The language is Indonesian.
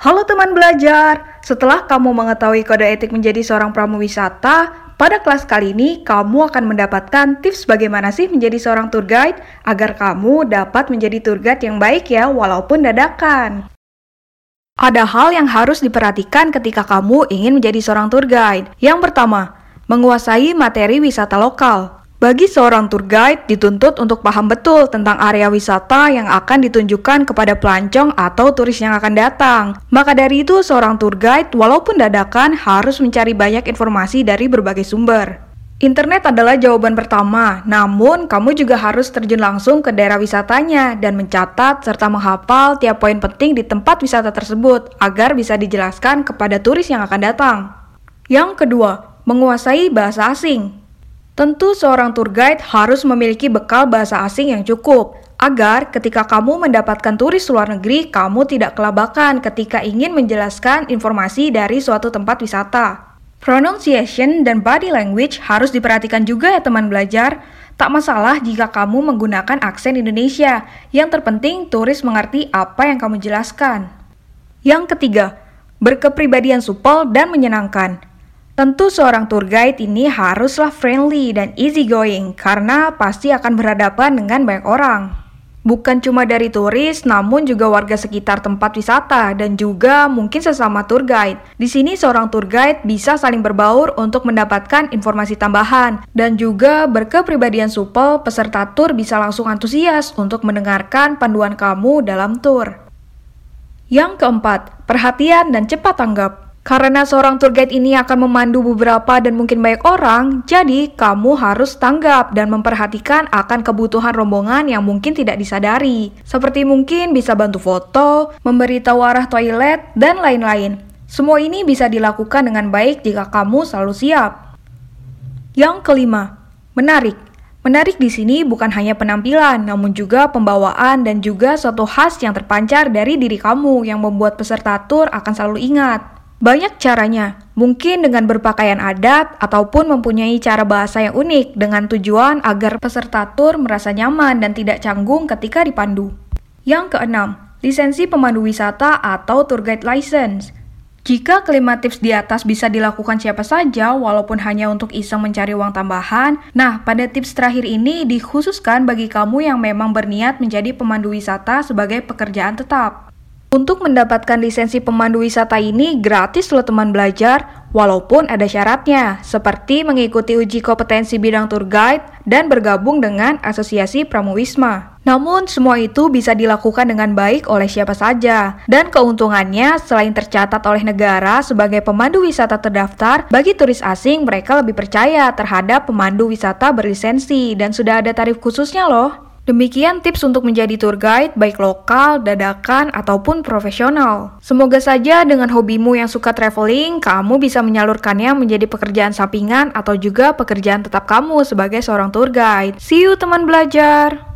Halo teman belajar, setelah kamu mengetahui kode etik menjadi seorang pramu wisata, pada kelas kali ini kamu akan mendapatkan tips bagaimana sih menjadi seorang tour guide agar kamu dapat menjadi tour guide yang baik ya walaupun dadakan. Ada hal yang harus diperhatikan ketika kamu ingin menjadi seorang tour guide. Yang pertama, menguasai materi wisata lokal. Bagi seorang tour guide dituntut untuk paham betul tentang area wisata yang akan ditunjukkan kepada pelancong atau turis yang akan datang. Maka dari itu, seorang tour guide walaupun dadakan harus mencari banyak informasi dari berbagai sumber. Internet adalah jawaban pertama, namun kamu juga harus terjun langsung ke daerah wisatanya dan mencatat serta menghafal tiap poin penting di tempat wisata tersebut agar bisa dijelaskan kepada turis yang akan datang. Yang kedua, menguasai bahasa asing. Tentu seorang tour guide harus memiliki bekal bahasa asing yang cukup, agar ketika kamu mendapatkan turis luar negeri, kamu tidak kelabakan ketika ingin menjelaskan informasi dari suatu tempat wisata. Pronunciation dan body language harus diperhatikan juga ya teman belajar. Tak masalah jika kamu menggunakan aksen Indonesia, yang terpenting turis mengerti apa yang kamu jelaskan. Yang ketiga, berkepribadian supel dan menyenangkan. Tentu seorang tour guide ini haruslah friendly dan easygoing karena pasti akan berhadapan dengan banyak orang. Bukan cuma dari turis, namun juga warga sekitar tempat wisata dan juga mungkin sesama tour guide. Di sini seorang tour guide bisa saling berbaur untuk mendapatkan informasi tambahan dan juga berkepribadian supel, peserta tour bisa langsung antusias untuk mendengarkan panduan kamu dalam tour. Yang keempat, perhatian dan cepat tanggap. Karena seorang tour guide ini akan memandu beberapa dan mungkin banyak orang, jadi kamu harus tanggap dan memperhatikan akan kebutuhan rombongan yang mungkin tidak disadari. Seperti mungkin bisa bantu foto, memberitahu arah toilet, dan lain-lain. Semua ini bisa dilakukan dengan baik jika kamu selalu siap. Yang kelima, menarik. Menarik di sini bukan hanya penampilan, namun juga pembawaan dan juga suatu khas yang terpancar dari diri kamu yang membuat peserta tur akan selalu ingat. Banyak caranya, mungkin dengan berpakaian adat ataupun mempunyai cara bahasa yang unik dengan tujuan agar peserta tur merasa nyaman dan tidak canggung ketika dipandu. Yang keenam, lisensi pemandu wisata atau tour guide license. Jika kelima tips di atas bisa dilakukan siapa saja, walaupun hanya untuk iseng mencari uang tambahan, nah pada tips terakhir ini dikhususkan bagi kamu yang memang berniat menjadi pemandu wisata sebagai pekerjaan tetap. Untuk mendapatkan lisensi pemandu wisata ini gratis loh teman belajar, walaupun ada syaratnya, seperti mengikuti uji kompetensi bidang tour guide dan bergabung dengan Asosiasi Pramuwisma. Namun semua itu bisa dilakukan dengan baik oleh siapa saja, dan keuntungannya selain tercatat oleh negara sebagai pemandu wisata terdaftar, bagi turis asing mereka lebih percaya terhadap pemandu wisata berlisensi dan sudah ada tarif khususnya loh. Demikian tips untuk menjadi tour guide baik lokal, dadakan, ataupun profesional. Semoga saja dengan hobimu yang suka traveling, kamu bisa menyalurkannya menjadi pekerjaan sampingan atau juga pekerjaan tetap kamu sebagai seorang tour guide. See you teman belajar!